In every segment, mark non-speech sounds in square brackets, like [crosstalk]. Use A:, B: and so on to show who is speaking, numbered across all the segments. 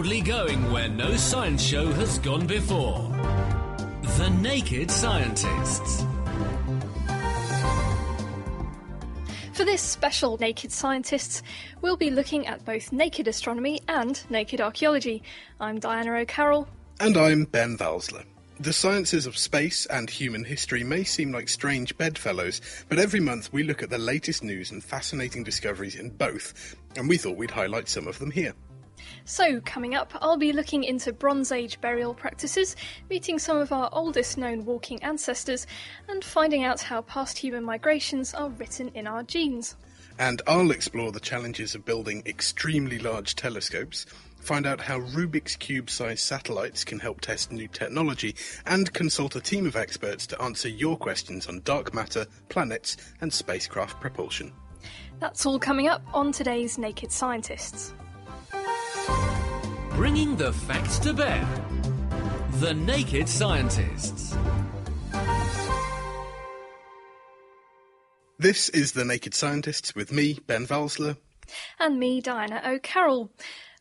A: boldly going where no science show has gone before. The Naked Scientists.
B: For this special Naked Scientists, we'll be looking at both naked astronomy and naked archaeology. I'm Diana O'Carroll.
C: And I'm Ben Valsler. The sciences of space and human history may seem like strange bedfellows, but every month we look at the latest news and fascinating discoveries in both, and we thought we'd highlight some of them here.
B: So, coming up, I'll be looking into Bronze Age burial practices, meeting some of our oldest known walking ancestors, and finding out how past human migrations are written in our genes.
C: And I'll explore the challenges of building extremely large telescopes, find out how Rubik's Cube sized satellites can help test new technology, and consult a team of experts to answer your questions on dark matter, planets, and spacecraft propulsion.
B: That's all coming up on today's Naked Scientists.
A: Bringing the facts to bear. The Naked Scientists.
C: This is The Naked Scientists with me, Ben Valsler.
B: And me, Diana O'Carroll.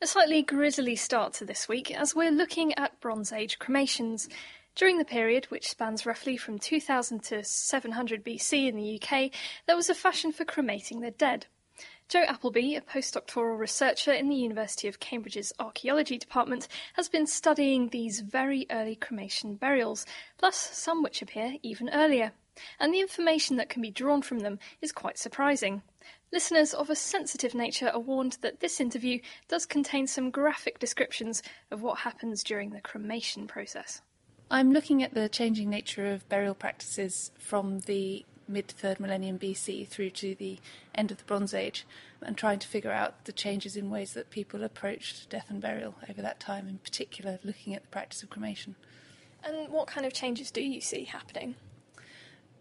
B: A slightly grisly start to this week as we're looking at Bronze Age cremations. During the period, which spans roughly from 2000 to 700 BC in the UK, there was a fashion for cremating the dead. Jo Appleby, a postdoctoral researcher in the University of Cambridge's Archaeology Department, has been studying these very early cremation burials, plus some which appear even earlier and the information that can be drawn from them is quite surprising. Listeners of a sensitive nature are warned that this interview does contain some graphic descriptions of what happens during the cremation process.
D: I'm looking at the changing nature of burial practices from the mid third millennium BC through to the end of the Bronze Age and trying to figure out the changes in ways that people approached death and burial over that time, in particular looking at the practice of cremation.
B: And what kind of changes do you see happening?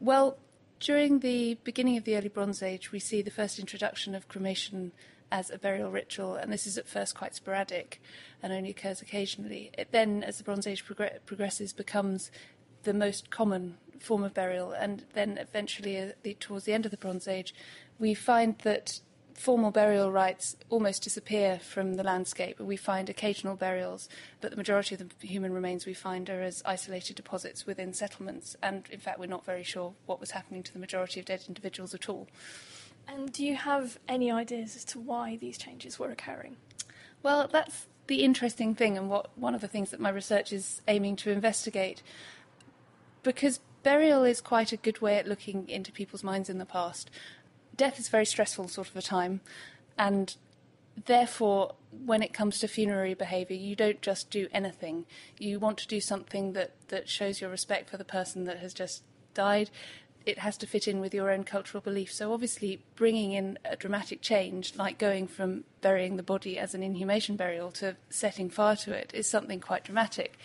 D: Well, during the beginning of the early Bronze Age, we see the first introduction of cremation as a burial ritual, and this is at first quite sporadic and only occurs occasionally. It then, as the Bronze Age progr- progresses, becomes the most common form of burial, and then eventually, uh, the, towards the end of the Bronze Age, we find that formal burial rites almost disappear from the landscape. We find occasional burials, but the majority of the human remains we find are as isolated deposits within settlements. And in fact, we're not very sure what was happening to the majority of dead individuals at all.
B: And do you have any ideas as to why these changes were occurring?
D: Well, that's the interesting thing, and what one of the things that my research is aiming to investigate. Because burial is quite a good way at looking into people's minds in the past death is very stressful sort of a time, and therefore, when it comes to funerary behaviour, you don't just do anything. You want to do something that, that shows your respect for the person that has just died. It has to fit in with your own cultural beliefs. So, obviously, bringing in a dramatic change, like going from burying the body as an inhumation burial to setting fire to it, is something quite dramatic.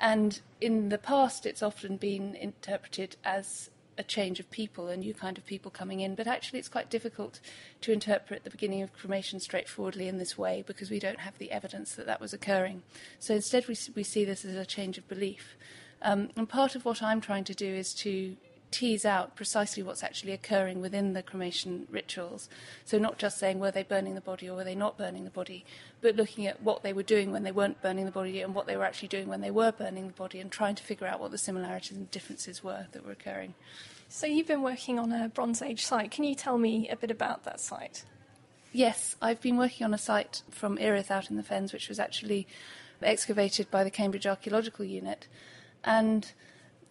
D: And in the past, it's often been interpreted as a change of people, a new kind of people coming in. But actually, it's quite difficult to interpret the beginning of cremation straightforwardly in this way because we don't have the evidence that that was occurring. So instead, we, we see this as a change of belief. Um, and part of what I'm trying to do is to tease out precisely what's actually occurring within the cremation rituals. So, not just saying were they burning the body or were they not burning the body, but looking at what they were doing when they weren't burning the body and what they were actually doing when they were burning the body and trying to figure out what the similarities and differences were that were occurring.
B: So, you've been working on a Bronze Age site. Can you tell me a bit about that site?
D: Yes, I've been working on a site from Earith out in the Fens, which was actually excavated by the Cambridge Archaeological Unit. And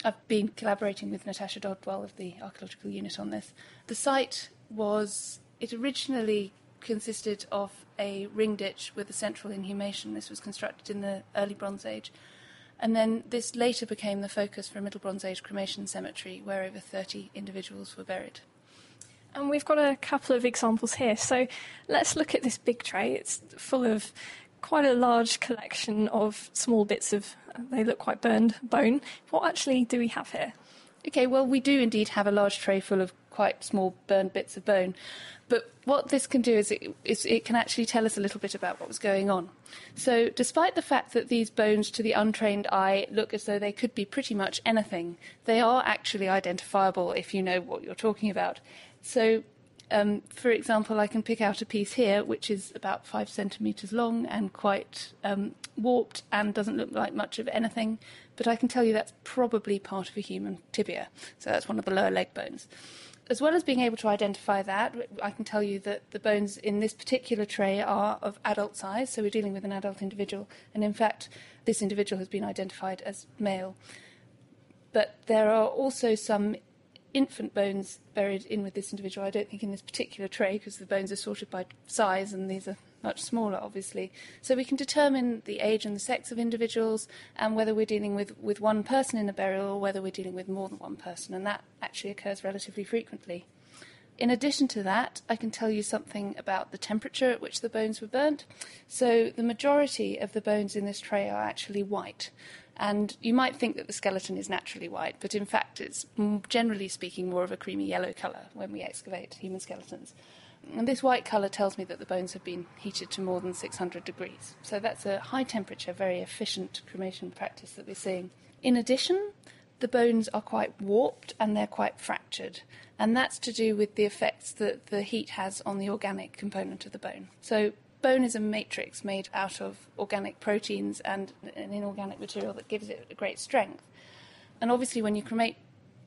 D: I've been collaborating with Natasha Dodwell of the Archaeological Unit on this. The site was, it originally consisted of a ring ditch with a central inhumation. This was constructed in the early Bronze Age. And then this later became the focus for a Middle Bronze Age cremation cemetery where over 30 individuals were buried.
B: And we've got a couple of examples here. So let's look at this big tray. It's full of quite a large collection of small bits of, uh, they look quite burned bone. What actually do we have here?
D: Okay, well, we do indeed have a large tray full of quite small burned bits of bone. But what this can do is it, is it, can actually tell us a little bit about what was going on. So, despite the fact that these bones to the untrained eye look as though they could be pretty much anything, they are actually identifiable if you know what you're talking about. So, Um, for example, I can pick out a piece here which is about five centimetres long and quite um, warped and doesn't look like much of anything, but I can tell you that's probably part of a human tibia. So that's one of the lower leg bones. As well as being able to identify that, I can tell you that the bones in this particular tray are of adult size, so we're dealing with an adult individual, and in fact, this individual has been identified as male. But there are also some infant bones buried in with this individual. I don't think in this particular tray because the bones are sorted by size and these are much smaller, obviously. So we can determine the age and the sex of individuals and whether we're dealing with, with one person in a burial or whether we're dealing with more than one person, and that actually occurs relatively frequently. In addition to that, I can tell you something about the temperature at which the bones were burnt. So, the majority of the bones in this tray are actually white. And you might think that the skeleton is naturally white, but in fact, it's generally speaking more of a creamy yellow colour when we excavate human skeletons. And this white colour tells me that the bones have been heated to more than 600 degrees. So that's a high temperature, very efficient cremation practice that we're seeing. In addition, the bones are quite warped and they're quite fractured. And that's to do with the effects that the heat has on the organic component of the bone. So bone is a matrix made out of organic proteins and an inorganic material that gives it a great strength. And obviously, when you cremate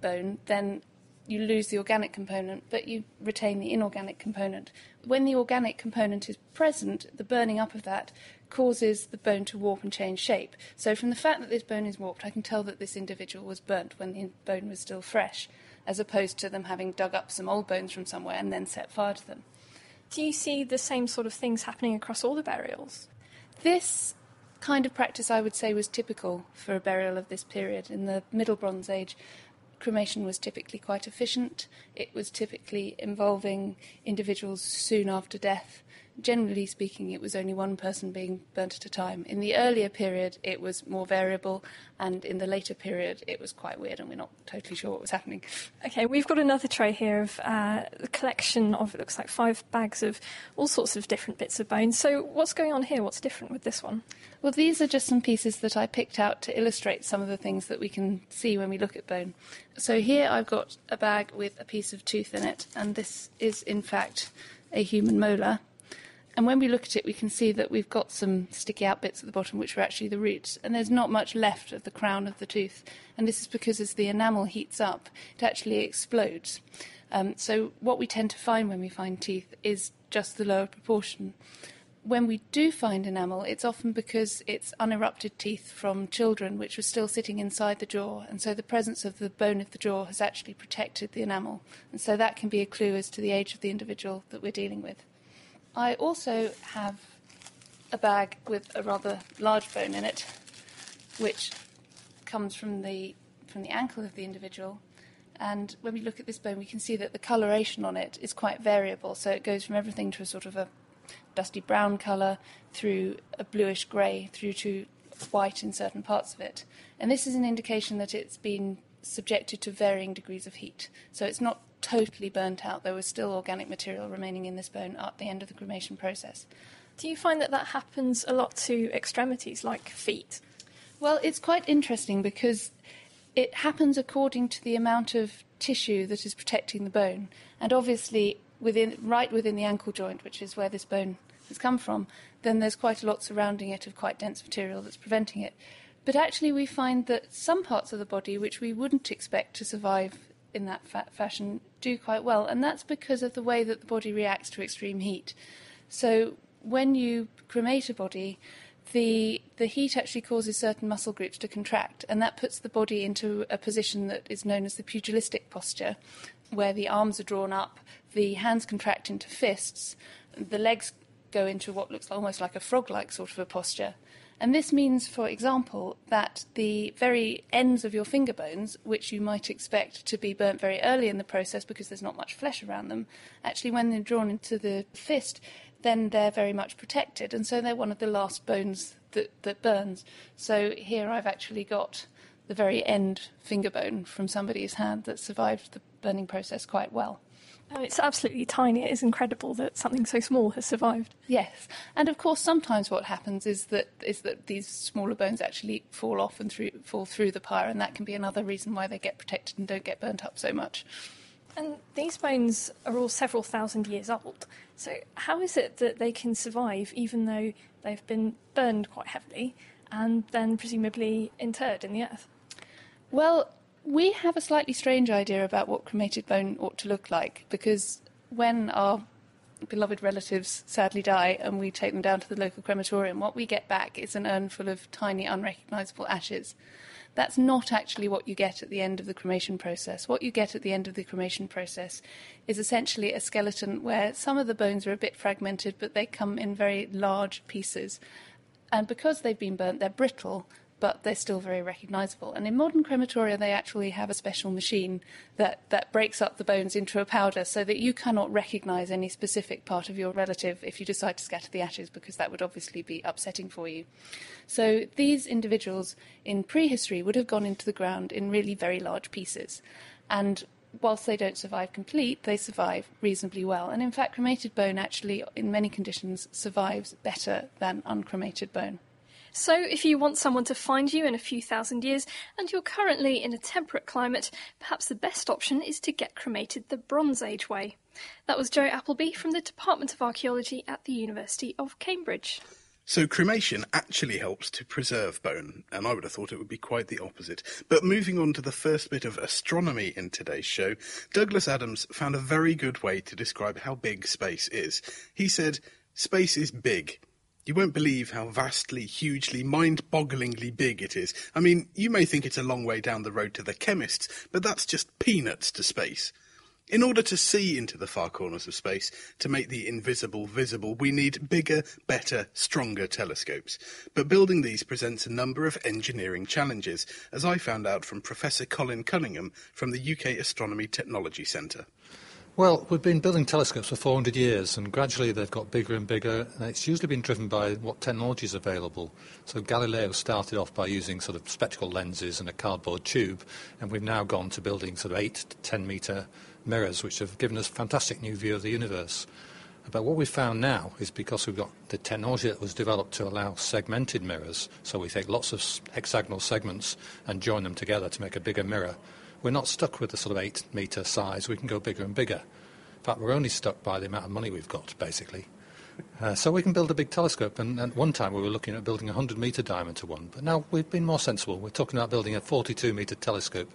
D: bone, then you lose the organic component, but you retain the inorganic component. When the organic component is present, the burning up of that causes the bone to warp and change shape. So, from the fact that this bone is warped, I can tell that this individual was burnt when the bone was still fresh, as opposed to them having dug up some old bones from somewhere and then set fire to them.
B: Do you see the same sort of things happening across all the burials?
D: This kind of practice, I would say, was typical for a burial of this period. In the Middle Bronze Age, cremation was typically quite efficient. It was typically involving individuals soon after death generally speaking, it was only one person being burnt at a time. In the earlier period, it was more variable, and in the later period, it was quite weird, and we're not totally sure what was happening.
B: Okay, we've got another tray here of uh, a collection of, it looks like five bags of all sorts of different bits of bone. So, what's going on here? What's different with this one?
D: Well, these are just some pieces that I picked out to illustrate some of the things that we can see when we look at bone. So, here I've got a bag with a piece of tooth in it, and this is in fact a human molar. And when we look at it, we can see that we've got some sticky out bits at the bottom, which are actually the roots, and there's not much left of the crown of the tooth. And this is because as the enamel heats up, it actually explodes. Um, so what we tend to find when we find teeth is just the lower proportion. When we do find enamel, it's often because it's unerupted teeth from children which were still sitting inside the jaw, and so the presence of the bone of the jaw has actually protected the enamel. And so that can be a clue as to the age of the individual that we're dealing with. I also have a bag with a rather large bone in it, which comes from the from the ankle of the individual. And when we look at this bone, we can see that the coloration on it is quite variable. So it goes from everything to a sort of a dusty brown colour through a bluish grey through to white in certain parts of it. And this is an indication that it's been subjected to varying degrees of heat. So it's not totally burnt out. There was still organic material remaining in this bone at the end of the cremation process.
B: Do you find that that happens a lot to extremities like feet?
D: Well, it's quite interesting because it happens according to the amount of tissue that is protecting the bone. And obviously, within, right within the ankle joint, which is where this bone has come from, then there's quite a lot surrounding it of quite dense material that's preventing it. But actually, we find that some parts of the body which we wouldn't expect to survive in that fa- fashion do quite well, and that's because of the way that the body reacts to extreme heat. So when you cremate a body, the the heat actually causes certain muscle groups to contract, and that puts the body into a position that is known as the pugilistic posture, where the arms are drawn up, the hands contract into fists, the legs go into what looks almost like a frog-like sort of a posture. And this means, for example, that the very ends of your finger bones, which you might expect to be burnt very early in the process because there's not much flesh around them, actually, when they're drawn into the fist, then they're very much protected. And so they're one of the last bones that, that burns. So here I've actually got the very end finger bone from somebody's hand that survived the burning process quite well.
B: Oh, it's absolutely tiny. It is incredible that something so small has survived.
D: Yes, and of course, sometimes what happens is that is that these smaller bones actually fall off and through, fall through the pyre, and that can be another reason why they get protected and don't get burnt up so much.
B: And these bones are all several thousand years old. So, how is it that they can survive even though they've been burned quite heavily and then presumably interred in the earth?
D: Well, we have a slightly strange idea about what cremated bone ought to look like because when our beloved relatives sadly die and we take them down to the local crematorium, what we get back is an urn full of tiny, unrecognisable ashes. That's not actually what you get at the end of the cremation process. What you get at the end of the cremation process is essentially a skeleton where some of the bones are a bit fragmented, but they come in very large pieces. And because they've been burnt, they're brittle, but they're still very recognisable. And in modern crematoria, they actually have a special machine that, that breaks up the bones into a powder so that you cannot recognise any specific part of your relative if you decide to scatter the ashes, because that would obviously be upsetting for you. So these individuals in prehistory would have gone into the ground in really very large pieces. And whilst they don't survive complete, they survive reasonably well. And in fact, cremated bone actually, in many conditions, survives better than uncremated bone.
B: So, if you want someone to find you in a few thousand years and you're currently in a temperate climate, perhaps the best option is to get cremated the Bronze Age way. That was Jo Appleby from the Department of Archaeology at the University of Cambridge.
C: So cremation actually helps to preserve bone, and I would have thought it would be quite the opposite. But moving on to the first bit of astronomy in today's show, Douglas Adams found a very good way to describe how big space is. He said, Space is big. You won't believe how vastly, hugely, mind bogglingly big it is. I mean, you may think it's a long way down the road to the chemists, but that's just peanuts to space. In order to see into the far corners of space, to make the invisible visible, we need bigger, better, stronger telescopes. But building these presents a number of engineering challenges, as I found out from Professor Colin Cunningham from the UK Astronomy Technology Centre.
E: Well, we've been building telescopes for 400 years, and gradually they've got bigger and bigger. And it's usually been driven by what technology is available. So Galileo started off by using sort of spectacle lenses and a cardboard tube, and we've now gone to building sort of 8 to 10 metre mirrors, which have given us a fantastic new view of the universe. But what we've found now is because we've got the technology that was developed to allow segmented mirrors, so we take lots of hexagonal segments and join them together to make a bigger mirror we're not stuck with the sort of eight metre size. We can go bigger and bigger. In fact, we're only stuck by the amount of money we've got, basically. Uh, so we can build a big telescope. And at one time we were looking at building a 100 metre diameter one. But now we've been more sensible. We're talking about building a 42 metre telescope,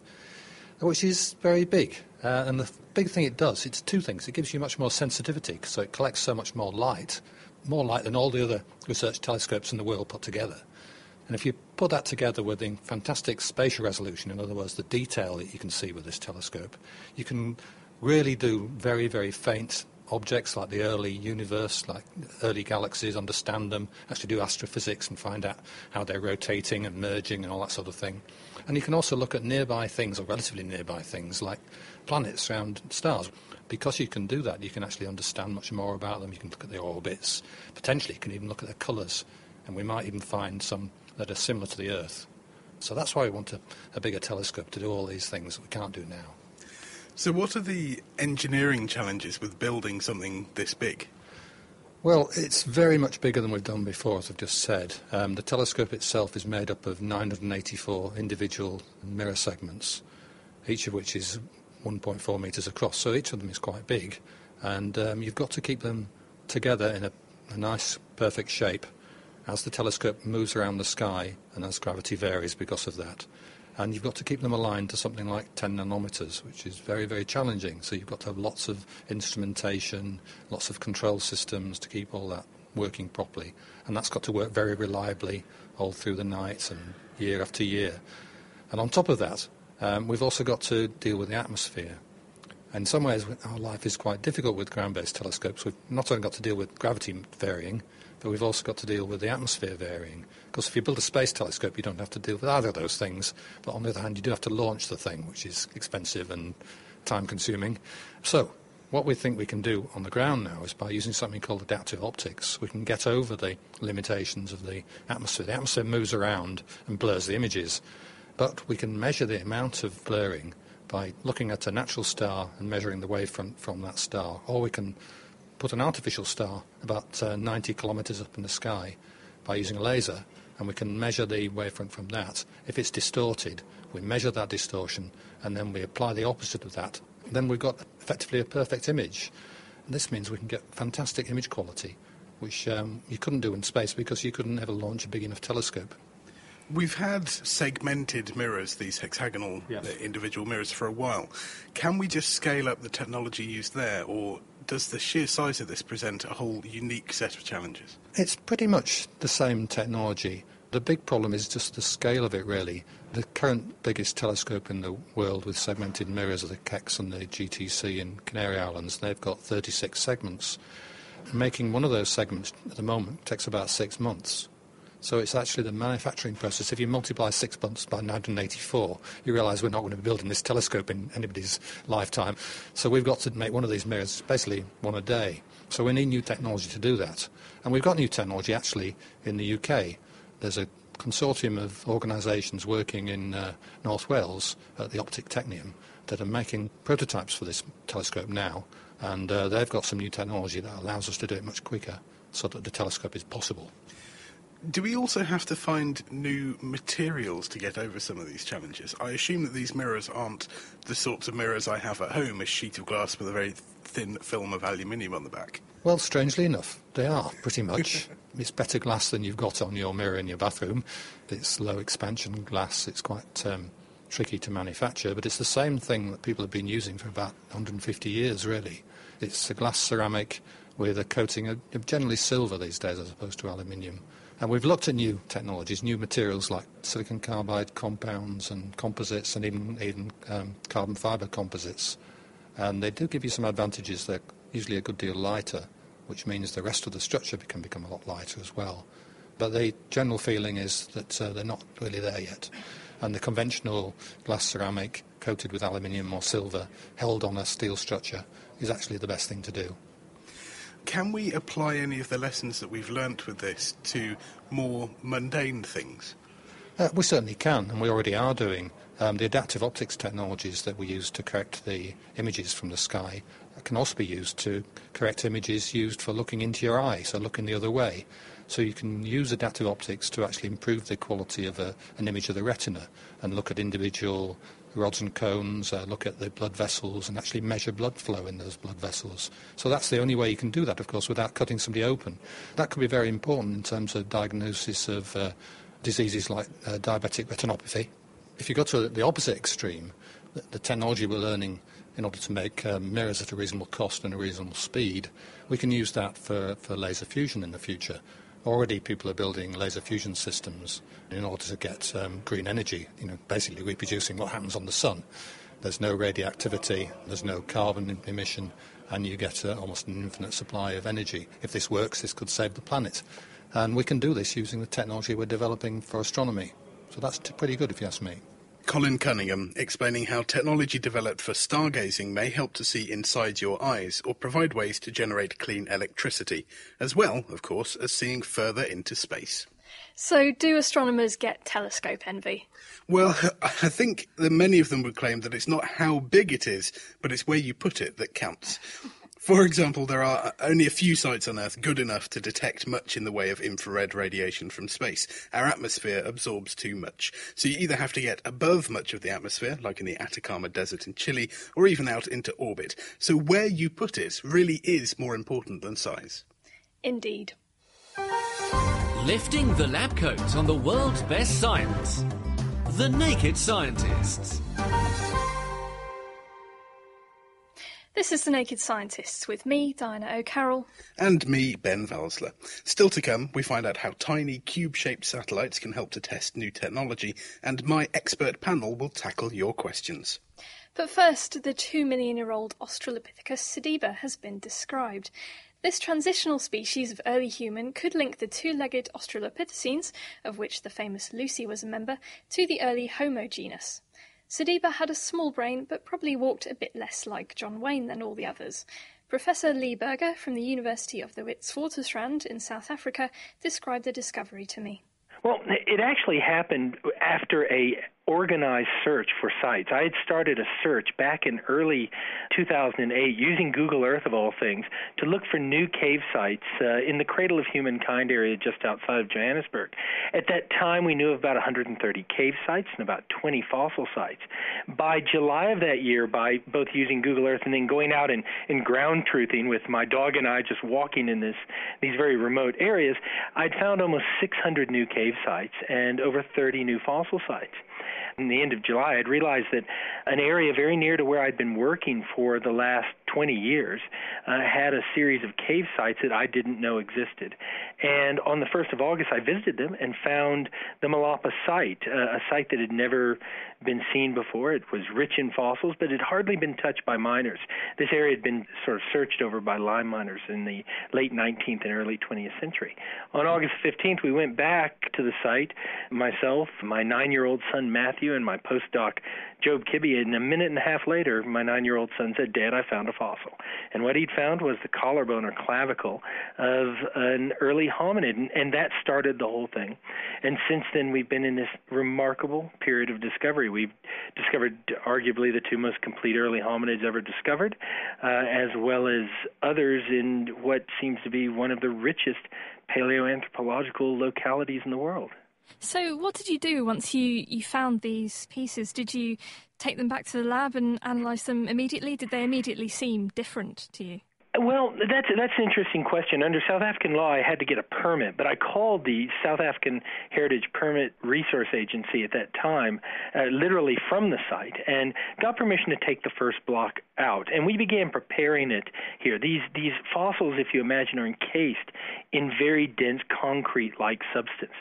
E: which is very big. Uh, and the big thing it does, it's two things. It gives you much more sensitivity, so it collects so much more light, more light than all the other research telescopes in the world put together. And if you put that together with the fantastic spatial resolution, in other words, the detail that you can see with this telescope, you can really do very, very faint objects like the early universe, like early galaxies, understand them, actually do astrophysics and find out how they're rotating and merging and all that sort of thing. And you can also look at nearby things, or relatively nearby things, like planets around stars. Because you can do that, you can actually understand much more about them. You can look at their orbits. Potentially, you can even look at their colours. And we might even find some that are similar to the Earth. So that's why we want a, a bigger telescope to do all these things that we can't do now.
C: So, what are the engineering challenges with building something this big?
E: Well, it's very much bigger than we've done before, as I've just said. Um, the telescope itself is made up of 984 individual mirror segments, each of which is 1.4 metres across. So each of them is quite big, and um, you've got to keep them together in a, a nice, perfect shape as the telescope moves around the sky and as gravity varies because of that. And you've got to keep them aligned to something like 10 nanometers, which is very, very challenging. So you've got to have lots of instrumentation, lots of control systems to keep all that working properly. And that's got to work very reliably all through the night and year after year. And on top of that, um, we've also got to deal with the atmosphere. In some ways, our life is quite difficult with ground based telescopes. We've not only got to deal with gravity varying, but we've also got to deal with the atmosphere varying. Because if you build a space telescope, you don't have to deal with either of those things. But on the other hand, you do have to launch the thing, which is expensive and time consuming. So, what we think we can do on the ground now is by using something called adaptive optics, we can get over the limitations of the atmosphere. The atmosphere moves around and blurs the images, but we can measure the amount of blurring by looking at a natural star and measuring the wavefront from that star, or we can put an artificial star about uh, 90 kilometres up in the sky by using a laser, and we can measure the wavefront from that. If it's distorted, we measure that distortion, and then we apply the opposite of that then we've got effectively a perfect image. And this means we can get fantastic image quality, which um, you couldn't do in space because you couldn't ever launch a big enough telescope.
C: We've had segmented mirrors, these hexagonal
E: Yes.
C: uh, individual mirrors, for a while. Can we just scale up the technology used there, or does the sheer size of this present a whole unique set of challenges?
E: It's pretty much the same technology. The big problem is just the scale of it, really. The current biggest telescope in the world with segmented mirrors are the Keck and the GTC in Canary Islands. They've got 36 segments. Making one of those segments at the moment takes about six months. So it's actually the manufacturing process. If you multiply six months by 984, you realise we're not going to be building this telescope in anybody's lifetime. So we've got to make one of these mirrors, basically one a day. So we need new technology to do that. And we've got new technology actually in the UK. There's a consortium of organisations working in uh, North Wales at the Optic Technium that are making prototypes for this telescope now. And uh, they've got some new technology that allows us to do it much quicker so that the telescope is possible.
C: Do we also have to find new materials to get over some of these challenges? I assume that these mirrors aren't the sorts of mirrors I have at home, a sheet of glass with a very thin film of aluminium on the back.
E: Well, strangely enough, they are pretty much. [laughs] it's better glass than you've got on your mirror in your bathroom. It's low expansion glass. It's quite um, tricky to manufacture, but it's the same thing that people have been using for about 150 years, really. It's a glass ceramic with a coating of of generally silver these days as opposed to aluminium. And we've looked at new technologies, new materials like silicon carbide compounds and composites and even, even um, carbon fibre composites. And they do give you some advantages. They're usually a good deal lighter, which means the rest of the structure can become a lot lighter as well. But the general feeling is that uh, they're not really there yet. And the conventional glass ceramic coated with aluminium or silver held on a steel structure is actually the best thing to do.
C: Can we apply any of the lessons that we've learnt with this to more mundane things?
E: Uh, we certainly can, and we already are doing. Um, the adaptive optics technologies that we use to correct the images from the sky can also be used to correct images used for looking into your eye, so looking the other way. So you can use adaptive optics to actually improve the quality of a, an image of the retina and look at individual rods and cones, uh, look at the blood vessels, and actually measure blood flow in those blood vessels. So that's the only way you can do that, of course, without cutting somebody open. That could be very important in terms of diagnosis of uh, diseases like uh, diabetic retinopathy. If you go to the opposite extreme, the, technology we're learning in order to make um, mirrors at a reasonable cost and a reasonable speed, we can use that for, for laser fusion in the future. Already, people are building laser fusion systems in order to get um, green energy, you know, basically reproducing what happens on the sun. There's no radioactivity, there's no carbon emission, and you get uh, almost an infinite supply of energy. If this works, this could save the planet. And we can do this using the technology we're developing for astronomy. So that's t- pretty good, if you ask me.
C: Colin Cunningham explaining how technology developed for stargazing may help to see inside your eyes or provide ways to generate clean electricity, as well, of course, as seeing further into space.
B: So, do astronomers get telescope envy?
C: Well, I think that many of them would claim that it's not how big it is, but it's where you put it that counts. For example, there are only a few sites on Earth good enough to detect much in the way of infrared radiation from space. Our atmosphere absorbs too much. So you either have to get above much of the atmosphere, like in the Atacama Desert in Chile, or even out into orbit. So where you put it really is more important than size.
B: Indeed.
A: Lifting the lab coat on the world's best science. The Naked Scientists.
B: This is The Naked Scientists with me, Diana O'Carroll.
C: And me, Ben Valsler. Still to come, we find out how tiny cube-shaped satellites can help to test new technology, and my expert panel will tackle your questions.
B: But first, the two million year old Australopithecus sediba has been described. This transitional species of early human could link the two legged Australopithecines, of which the famous Lucy was a member, to the early Homo genus. Sediba had a small brain, but probably walked a bit less like John Wayne than all the others. Professor Lee Berger from the University of the Witwatersrand in South Africa described the discovery to me.
F: Well, it actually happened after a organized search for sites. I had started a search back in early 2008 using Google Earth, of all things, to look for new cave sites uh, in the Cradle of Humankind area just outside of Johannesburg. At that time, we knew of about 130 cave sites and about 20 fossil sites. By July of that year, by both using Google Earth and then going out and, and ground truthing with my dog and I just walking in this these very remote areas, I'd found almost 600 new cave sites and over 30 new fossil sites in the end of July, I'd realized that an area very near to where I'd been working for the last 20 years uh, had a series of cave sites that I didn't know existed. And on the 1st of August, I visited them and found the Malapa site, uh, a site that had never been seen before. It was rich in fossils, but it had hardly been touched by miners. This area had been sort of searched over by lime miners in the late 19th and early 20th century. On August 15th, we went back to the site, myself, my nine year old son Matthew, and my postdoc Job Kibii, and a minute and a half later, my nine year old son said, Dad, I found a fossil. And what he'd found was the collarbone or clavicle of an early hominid, and, and that started the whole thing. And since then, we've been in this remarkable period of discovery. We've discovered arguably the two most complete early hominids ever discovered, uh, as well as others in what seems to be one of the richest paleoanthropological localities in the world.
B: So, what did you do once you, you found these pieces? Did you take them back to the lab and analyse them immediately? Did they immediately seem different to you?
F: Well, that's that's an interesting question. Under South African law, I had to get a permit, but I called the South African Heritage Permit Resource Agency at that time, uh, literally from the site, and got permission to take the first block out. And we began preparing it here. These these fossils, if you imagine, are encased in very dense concrete-like substance,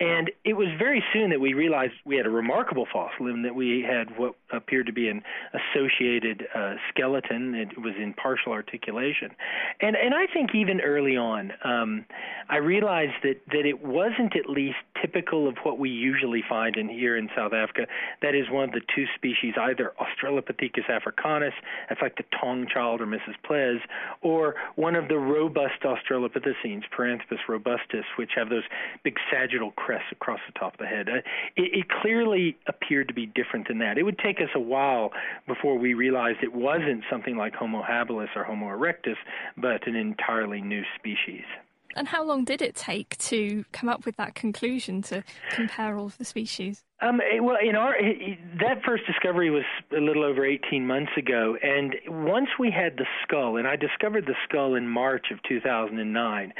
F: and it was very soon that we realized we had a remarkable fossil and that we had what appeared to be an associated uh, skeleton. It was in partial articulation and and I think even early on, um, I realized that that it wasn't at least typical of what we usually find in here in South Africa. That is one of the two species, either Australopithecus africanus, that's like the Taung child or Mrs. Ples, or one of the robust Australopithecines, Paranthropus robustus, which have those big sagittal crests across the top of the head. Uh, it, it clearly appeared to be different than that. It would take us a while before we realized it wasn't something like Homo habilis or Homo erectus but an entirely new species.
B: And how long did it take to come up with that conclusion to compare all of the species?
F: Um, eh, well, in our eh, that first discovery was a little over 18 months ago, and once we had the skull, and I discovered the skull in March of 2009,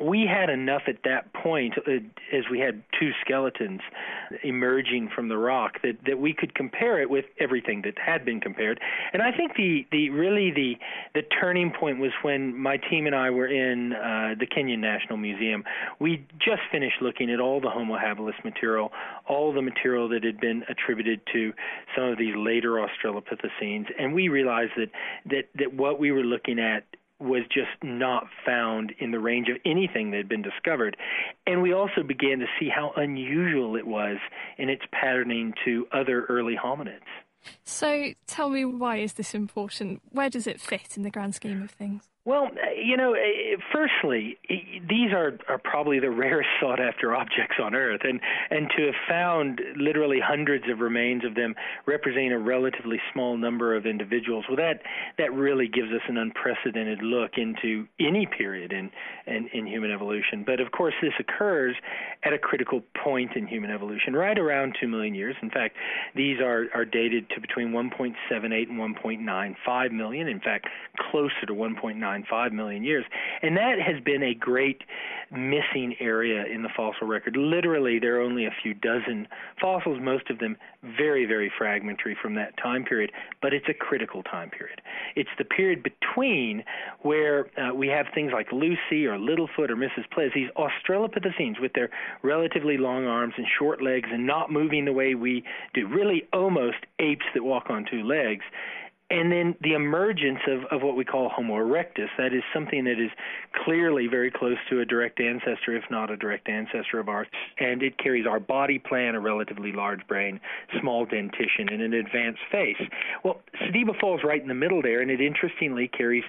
F: we had enough at that point, as we had two skeletons emerging from the rock, that that we could compare it with everything that had been compared. And I think the the really the the turning point was when my team and I were in uh, the Kenyan National Museum. We just finished looking at all the Homo habilis material, all the material that had been attributed to some of these later Australopithecines, and we realized that that that what we were looking at was just not found in the range of anything that had been discovered. And we also began to see how unusual it was in its patterning to other early hominids.
B: So tell me why is this important? Where does it fit in the grand scheme of things?
F: Well, you know, eh, firstly, these are, are probably the [laughs] rarest sought after objects on Earth, and and to have found literally hundreds of remains of them representing a relatively small number of individuals, well, that that really gives us an unprecedented look into any period in, in in human evolution. But of course, this occurs at a critical point in human evolution, right around two million years. In fact, these are are dated to between 1.78 and 1.95 million. In fact, closer to 1.9 1.95 million years. And that has been a great missing area in the fossil record. Literally, there are only a few dozen fossils, most of them very, very fragmentary from that time period, but it's a critical time period. It's the period between where uh, we have things like Lucy or Littlefoot or Mrs. Ples, these Australopithecines with their relatively long arms and short legs and not moving the way we do, really almost apes that walk on two legs and then the emergence of, of what we call Homo erectus, that is something that is clearly very close to a direct ancestor, if not a direct ancestor of ours. And it carries our body plan, a relatively large brain, small dentition, and an advanced face. Well, Sediba falls right in the middle there, and it interestingly carries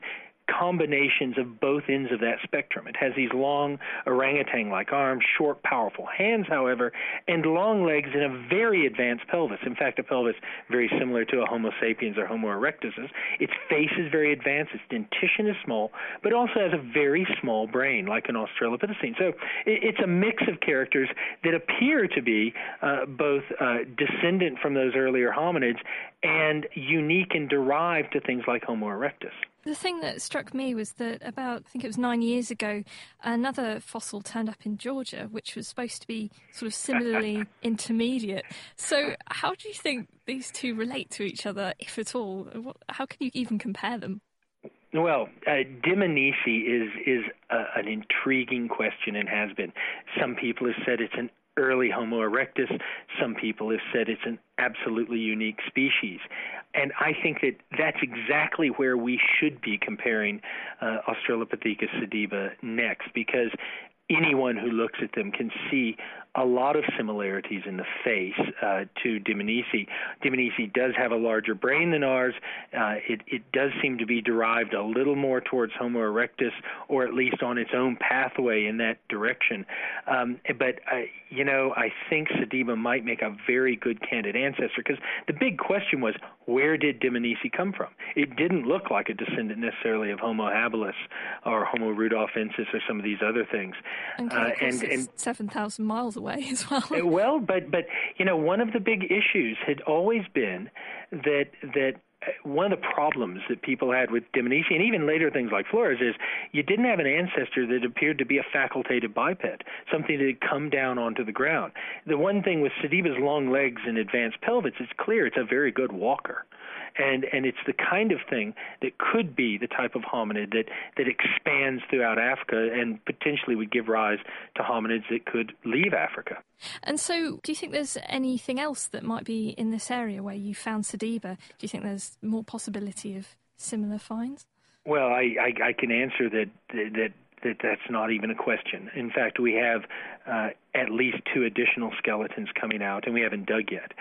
F: combinations of both ends of that spectrum. It has these long orangutan like arms, short, powerful hands, however, and long legs and a very advanced pelvis. In fact, a pelvis very similar to a Homo sapiens or Homo erectus. Its face is very advanced, its dentition is small, but also has a very small brain like an Australopithecine. So it's a mix of characters that appear to be uh, both uh, descendant from those earlier hominids and unique and derived to things like Homo erectus.
B: The thing that struck me was that about, I think it was nine years ago, another fossil turned up in Georgia, which was supposed to be sort of similarly [laughs] intermediate. So, how do you think these two relate to each other, if at all? How can you even compare them?
F: Well, uh, Dmanisi is is a, an intriguing question and has been. Some people have said it's an early Homo erectus. Some people have said it's an absolutely unique species. And I think that that's exactly where we should be comparing uh, Australopithecus sediba next, because anyone who looks at them can see a lot of similarities in the face uh, to Dmanisi. Dmanisi does have a larger brain than ours. Uh, it, it does seem to be derived a little more towards Homo erectus, or at least on its own pathway in that direction. Um, but uh, you know, I think Sediba might make a very good candidate ancestor because the big question was where did Dmanisi come from? It didn't look like a descendant necessarily of Homo habilis or Homo rudolfensis or some of these other things.
B: And, uh, and, and seven thousand miles away [laughs] as well.
F: Well, but but you know, one of the big issues had always been that that one of the problems that people had with Dmanisi and even later things like Flores is you didn't have an ancestor that appeared to be a facultative biped, something that had come down onto the ground. The one thing with Sediba's long legs and advanced pelvis, it's clear it's a very good walker and and it's the kind of thing that could be the type of hominid that that expands throughout Africa and potentially would give rise to hominids that could leave Africa.
B: And so, do you think there's anything else that might be in this area where you found Sediba? Do you think there's more possibility of similar finds?
F: Well, I, I, I can answer that that that that's not even a question. In fact, we have uh, at least two additional skeletons coming out, and we haven't dug yet.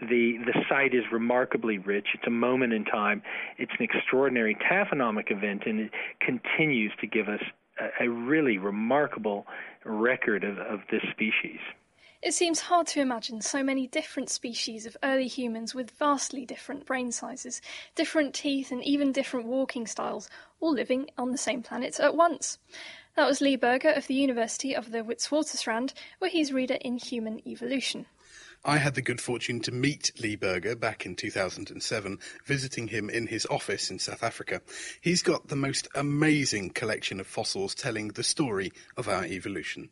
F: The the site is remarkably rich. It's a moment in time. It's an extraordinary taphonomic event, and it continues to give us a, a really remarkable record of, of this species.
B: It seems hard to imagine so many different species of early humans with vastly different brain sizes, different teeth, and even different walking styles, all living on the same planet at once. That was Lee Berger of the University of the Witwatersrand, where he's reader in Human Evolution.
C: I had the good fortune to meet Lee Berger back in 2007, visiting him in his office in South Africa. He's got the most amazing collection of fossils telling the story of our evolution.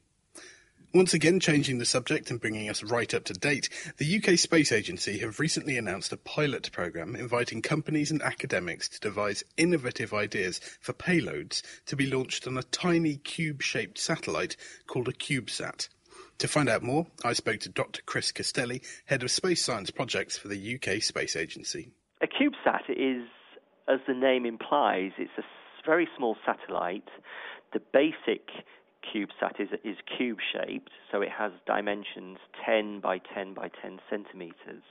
C: Once again, changing the subject and bringing us right up to date, the UK Space Agency have recently announced a pilot programme inviting companies and academics to devise innovative ideas for payloads to be launched on a tiny cube shaped satellite called a CubeSat. To find out more, I spoke to Dr. Chris Castelli, Head of Space Science Projects for the UK Space Agency.
G: A CubeSat is, as the name implies, it's a very small satellite. The basic CubeSat is, is cube shaped, so it has dimensions 10 by 10 by 10 centimeters,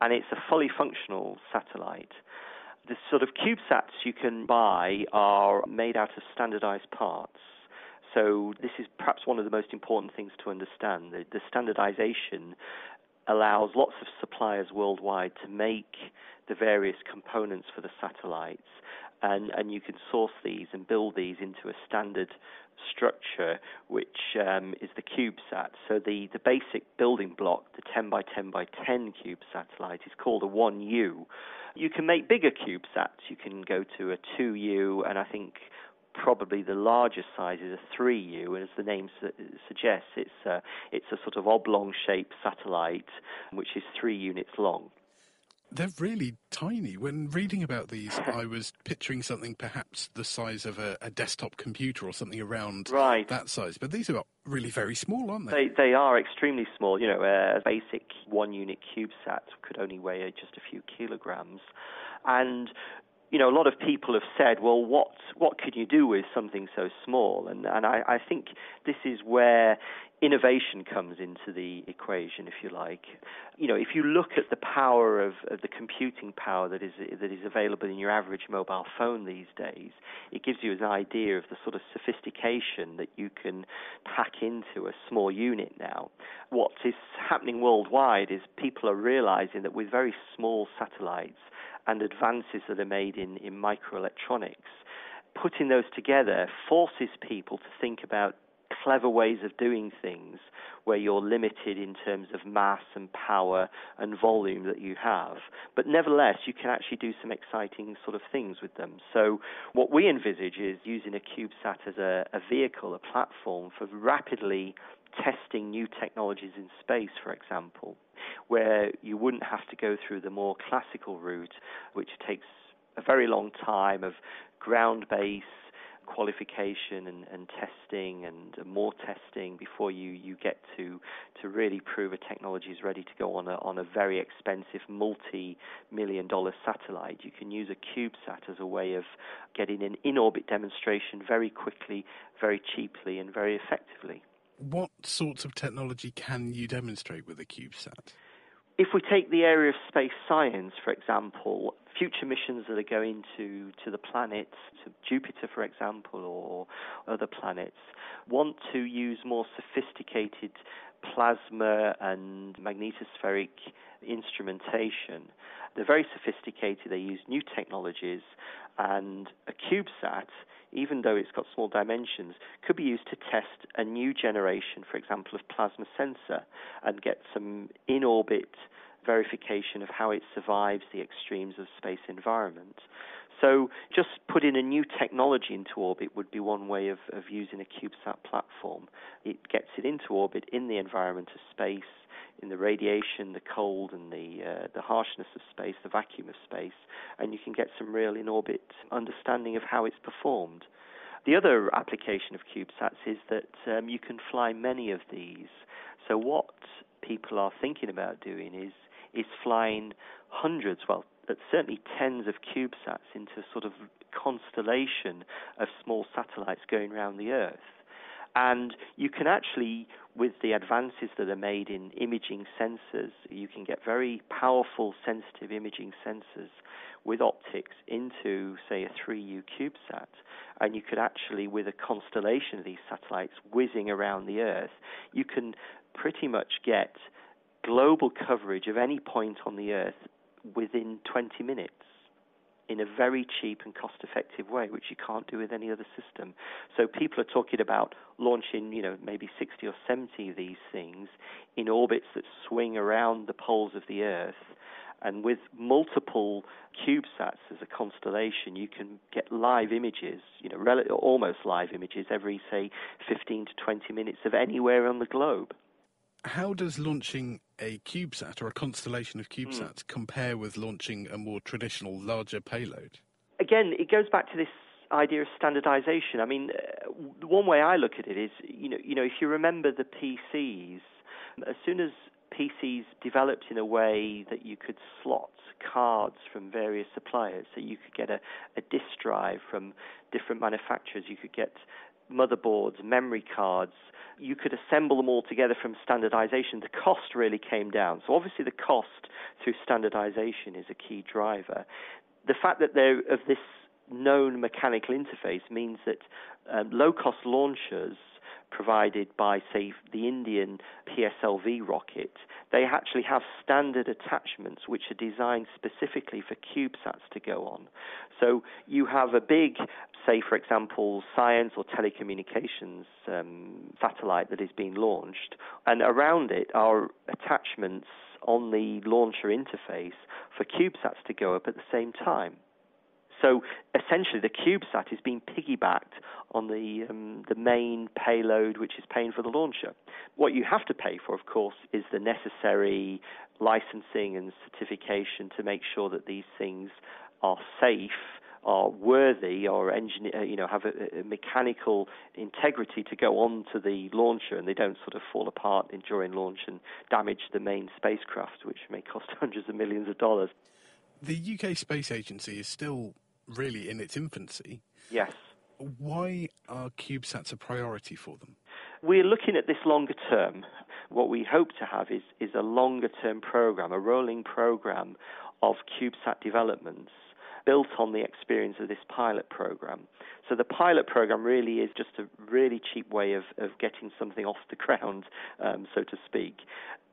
G: and it's a fully functional satellite. The sort of CubeSats you can buy are made out of standardized parts. So, this is perhaps one of the most important things to understand. The, the standardization allows lots of suppliers worldwide to make the various components for the satellites, and, and you can source these and build these into a standard structure, which um, is the CubeSat. So the, the basic building block, the 10 by 10 by 10 cube satellite, is called a 1U. You can make bigger CubeSats. You can go to a 2U, and I think probably the largest size is a 3U, and as the name su- suggests, it's a, it's a sort of oblong-shaped satellite, which is three units long
C: they're really tiny. When reading about these, [laughs] I was picturing something perhaps the size of a, a desktop computer or something around
G: right.
C: that size. But these are really very small, aren't
G: they? They, they are extremely small. You know, a basic one unit CubeSat could only weigh uh, just a few kilograms. And you know, a lot of people have said, well, what what can you do with something so small? And and I, I think this is where innovation comes into the equation, if you like. You know, if you look at the power of, of, the computing power that is that is available in your average mobile phone these days, it gives you an idea of the sort of sophistication that you can pack into a small unit now. What is happening worldwide is people are realizing that with very small satellites and advances that are made in, in microelectronics, putting those together forces people to think about clever ways of doing things where you're limited in terms of mass and power and volume that you have. But nevertheless, you can actually do some exciting sort of things with them. So, what we envisage is using a CubeSat as a, a vehicle, a platform for rapidly testing new technologies in space, for example, where you wouldn't have to go through the more classical route, which takes a very long time of ground based qualification and, and testing and more testing before you, you get to to really prove a technology is ready to go on a on a very expensive multi million dollar satellite. You can use a CubeSat as a way of getting an in orbit demonstration very quickly, very cheaply, and very effectively.
C: What sorts of technology can you demonstrate with a CubeSat?
G: If we take the area of space science, for example, future missions that are going to, to the planets, to Jupiter, for example, or other planets, want to use more sophisticated plasma and magnetospheric instrumentation. They're very sophisticated, they use new technologies, and a CubeSat, even though it's got small dimensions, could be used to test a new generation, for example, of plasma sensor and get some in orbit verification of how it survives the extremes of space environment. So just putting a new technology into orbit would be one way of, of using a CubeSat platform. It gets it into orbit in the environment of space, in the radiation, the cold, and the uh, the harshness of space, the vacuum of space, and you can get some real in orbit understanding of how it's performed. The other application of CubeSats is that um, you can fly many of these. So what people are thinking about doing is is flying hundreds, well, certainly tens of CubeSats into a sort of constellation of small satellites going around the Earth. And you can actually, with the advances that are made in imaging sensors, you can get very powerful sensitive imaging sensors with optics into, say, a 3U CubeSat. And you could actually, with a constellation of these satellites whizzing around the Earth, you can pretty much get global coverage of any point on the Earth within 20 minutes in a very cheap and cost effective way, which you can't do with any other system. So people are talking about launching, you know, maybe 60 or 70 of these things in orbits that swing around the poles of the Earth. And with multiple CubeSats as a constellation, you can get live images, you know, rel- almost live images every, say, 15 to 20 minutes of anywhere on the globe.
C: How does launching a CubeSat or a constellation of CubeSats mm. compare with launching a more traditional, larger payload?
G: Again, it goes back to this idea of standardization. I mean, uh, one way I look at it is, you know, you know, if you remember the PCs, as soon as PCs developed in a way that you could slot cards from various suppliers, so you could get a, a disk drive from different manufacturers, you could get motherboards, memory cards, you could assemble them all together from standardization, the cost really came down. So obviously the cost through standardization is a key driver. The fact that they're of this known mechanical interface means that um, low-cost launchers provided by, say, the Indian PSLV rocket, they actually have standard attachments which are designed specifically for CubeSats to go on. So you have a big say, for example, science or telecommunications um, satellite that is being launched, and around it are attachments on the launcher interface for CubeSats to go up at the same time. So essentially, the CubeSat is being piggybacked on the um, the main payload, which is paying for the launcher. What you have to pay for, of course, is the necessary licensing and certification to make sure that these things are safe are worthy or engineer, uh, you know, have a, a, mechanical integrity to go on to the launcher, and they don't sort of fall apart during launch and damage the main spacecraft, which may cost [laughs] hundreds of millions of dollars.
C: The UK Space Agency is still really in its infancy.
G: Yes.
C: Why are CubeSats a priority for them?
G: We're looking at this longer term. What we hope to have is, is a longer term program, a rolling program of CubeSat developments built on the experience of this pilot program. So the pilot program really is just a really cheap way of, of getting something off the [laughs] ground, um, so to speak.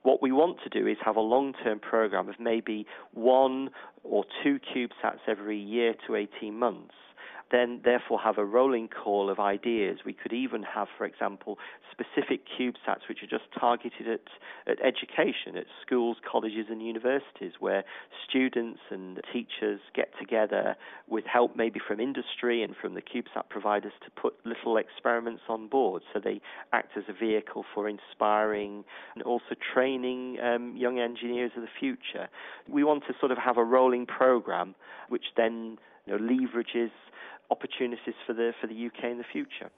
G: What we want to do is have a long term program of maybe one or two CubeSats every year to 18 months then therefore have a rolling call of ideas. We could even have, for example, specific CubeSats which are just targeted at, at education, at schools, colleges, and universities, where students and teachers get together with help maybe from industry and from the CubeSat providers to put little experiments on board. So they act as a vehicle for inspiring and also training um, young engineers of the future. We want to sort of have a rolling program which then know, leverages opportunities for the for the UK in the future.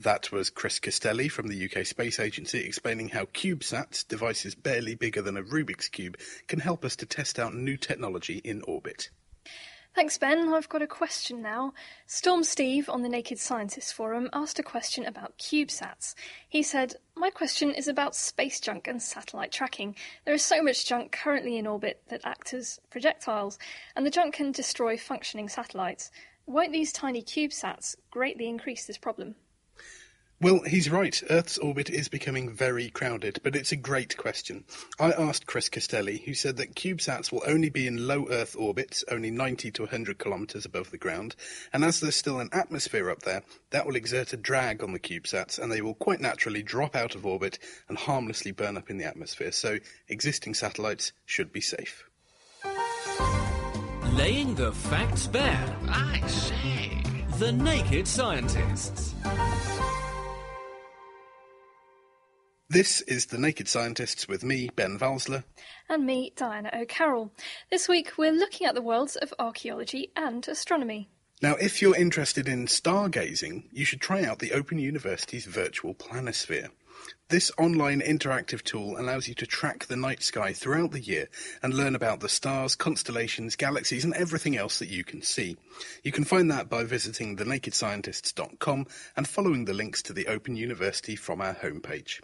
C: That was Chris Castelli from the UK Space Agency explaining how CubeSats, devices barely bigger than a Rubik's Cube, can help us to test out new technology in orbit.
B: Thanks, Ben. I've got a question now. Storm Steve on the Naked Scientists Forum asked a question about CubeSats. He said, My question is about space junk and satellite tracking. There is so much junk currently in orbit that acts as projectiles, and the junk can destroy functioning satellites. Won't these tiny CubeSats greatly increase this problem?
C: Well, he's right. Earth's orbit is becoming very crowded, but it's a great question. I asked Chris Castelli, who said that CubeSats will only be in low Earth orbits, only 90 to 100 kilometres above the ground, and as there's still an atmosphere up there, that will exert a drag on the CubeSats, and they will quite naturally drop out of orbit and harmlessly burn up in the atmosphere, so existing satellites should be safe.
A: Laying the facts bare. I say. The Naked Scientists.
C: This is The Naked Scientists with me, Ben Valsler.
B: And me, Diana O'Carroll. This week we're looking at the worlds of archaeology and astronomy.
C: Now, if you're interested in stargazing, you should try out the Open University's virtual planisphere. This online interactive tool allows you to track the night sky throughout the year and learn about the stars, constellations, galaxies, and everything else that you can see. You can find that by visiting thenakedscientists.com and following the links to the Open University from our homepage.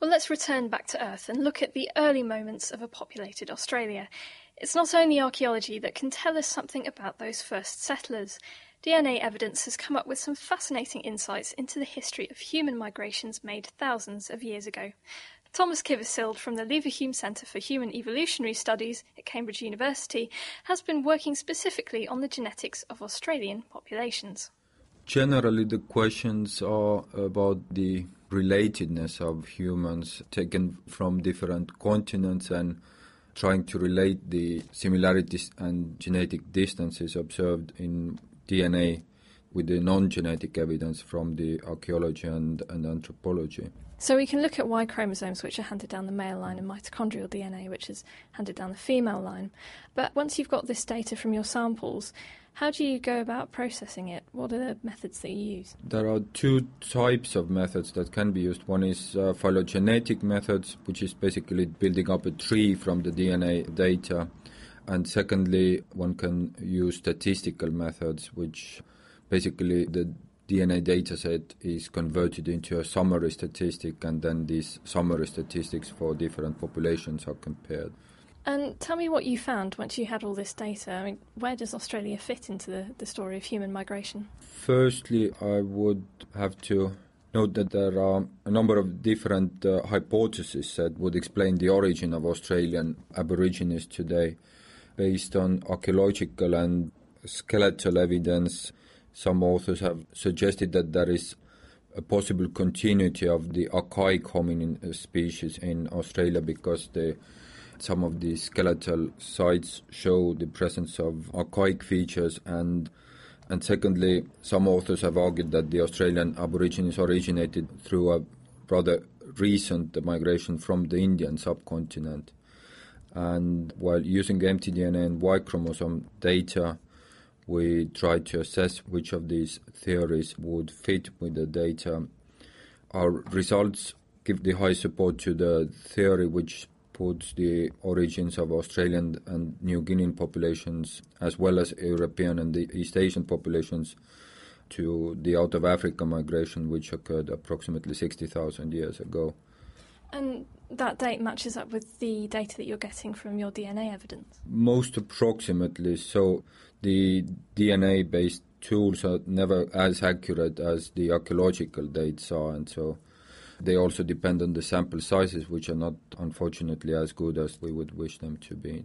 B: Well, let's return back to Earth and look at the early moments of a populated Australia. It's not only archaeology that can tell us something about those first settlers. DNA evidence has come up with some fascinating insights into the history of human migrations made thousands of years ago. Thomas Kivisild from the Leverhulme Centre for Human Evolutionary Studies at Cambridge University has been working specifically on the genetics of Australian populations.
H: Generally, the questions are about the relatedness of humans taken from different continents and trying to relate the similarities and genetic distances observed in DNA with the non-genetic evidence from the archaeology and, and anthropology.
B: So we can look at Y chromosomes, which are handed down the male line, and mitochondrial DNA, which is handed down the female line. But once you've got this data from your samples, how do you go about processing it? What are the methods that you use?
H: There are two types of methods that can be used. One is uh, phylogenetic methods, which is basically building up a tree from the DNA data and secondly, one can use statistical methods, which basically the DNA dataset is converted into a summary statistic, and then these summary statistics for different populations are compared.
B: And tell me what you found once you had all this data. I mean, where does Australia fit into the, the story of human migration?
H: Firstly, I would have to note that there are a number of different uh, hypotheses that would explain the origin of Australian Aborigines today based on archaeological and skeletal evidence. Some authors have suggested that there is a possible continuity of the archaic hominin species in Australia because the, some of the skeletal sites show the presence of archaic features and and secondly, some authors have argued that the Australian Aborigines originated through a rather recent migration from the Indian subcontinent. And while using mtDNA and Y chromosome data, we tried to assess which of these theories would fit with the data. Our results give the high support to the theory which puts the origins of Australian and New Guinean populations, as well as European and the East Asian populations, to the out of Africa migration, which occurred approximately 60,000 years ago.
B: And that date matches up with the data that you're getting from your DNA evidence?
H: Most approximately. So the DNA based tools are never as accurate as the archaeological dates are, and so they also depend on the sample sizes, which are not, unfortunately, as good as we would wish them to be.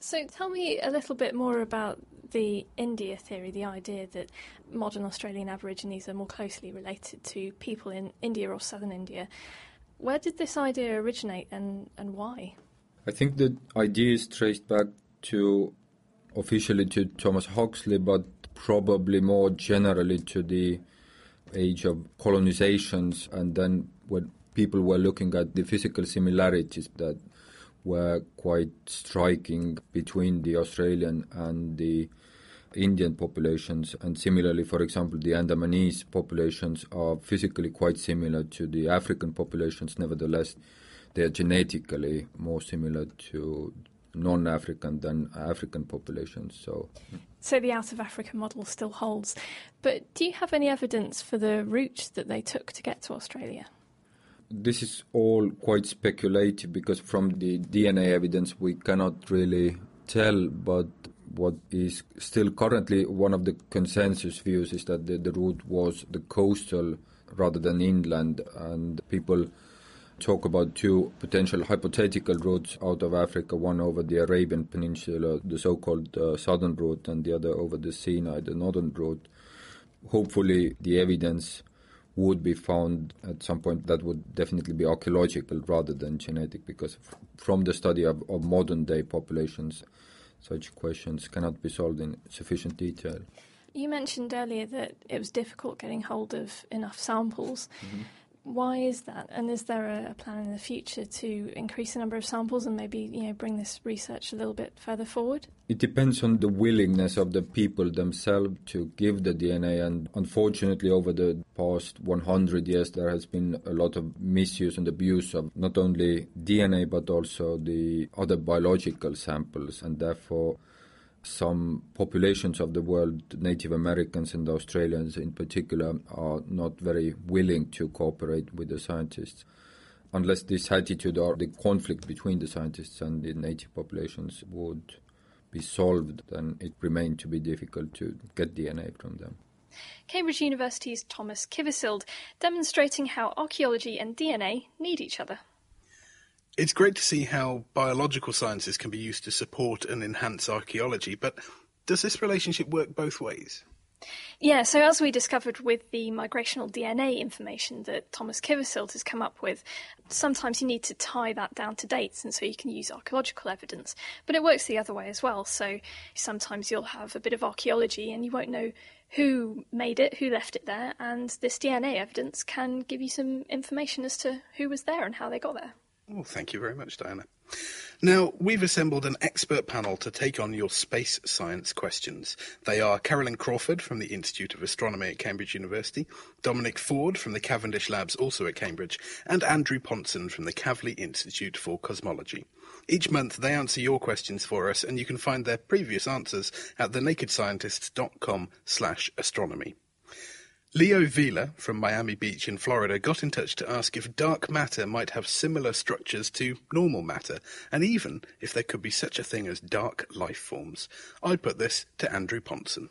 B: So tell me a little bit more about the India theory, the idea that modern Australian Aborigines are more closely related to people in India or southern India. Where did this idea originate and, and why?
H: I think the idea is traced back to officially to Thomas Huxley, but probably more generally to the age of colonizations and then when people were looking at the physical similarities that were quite striking between the Australian and the Indian populations, and similarly, for example, the Andamanese populations are physically quite similar to the African populations. Nevertheless, they are genetically more similar to non-African than African populations. So,
B: so the out of Africa model still holds. But do you have any evidence for the route that they took to get to Australia?
H: This is all quite speculative because from the DNA evidence we cannot really tell, but what is still currently one of the consensus views is that the, the route was the coastal rather than inland, and people talk about two potential hypothetical routes out of Africa, one over the Arabian Peninsula, the so-called uh, southern route, and the other over the Sinai, the northern route. Hopefully, the evidence would be found at some point that would definitely be archaeological rather than genetic, because f- from the study of, of modern day populations, such questions cannot be solved in sufficient detail.
B: You mentioned earlier that it was difficult getting hold of enough samples. Mm-hmm. Why is that? And is there a, plan in the future to increase the number of samples and maybe you know bring this research a little bit further forward?
H: It depends on the willingness of the people themselves to give the DNA. And unfortunately, over the past 100 years, there has been a lot of misuse and abuse of not only DNA but also the other biological samples, and therefore some populations of the world, Native Americans and Australians in particular, are not very willing to cooperate with the scientists. Unless this attitude or the conflict between the scientists and the native populations would be solved, then it remained to be difficult to get DNA from them.
B: Cambridge University's Thomas Kivisild demonstrating how archaeology and DNA need each other.
C: It's great to see how biological sciences can be used to support and enhance archaeology, but does this relationship work both ways?
B: Yeah, so as we discovered with the migrational DNA information that Thomas Kivisild has come up with, sometimes you need to tie that down to dates, and so you can use archaeological evidence. But it works the other way as well. So sometimes you'll have a bit of archaeology and you won't know who made it, who left it there, and this DNA evidence can give you some information as to who was there and how they got there.
C: Well, thank you very much, Diana. Now, we've assembled an expert panel to take on your space science questions. They are Carolyn Crawford from the Institute of Astronomy at Cambridge University, Dominic Ford from the Cavendish Labs, also at Cambridge, and Andrew Pontzen from the Kavli Institute for Cosmology. Each month they answer your questions for us, and you can find their previous answers at thenakedscientists.com slash astronomy. Leo Vila from Miami Beach in Florida got in touch to ask if dark matter might have similar structures to normal matter, and even if there could be such a thing as dark life forms. I put this to Andrew Pontzen.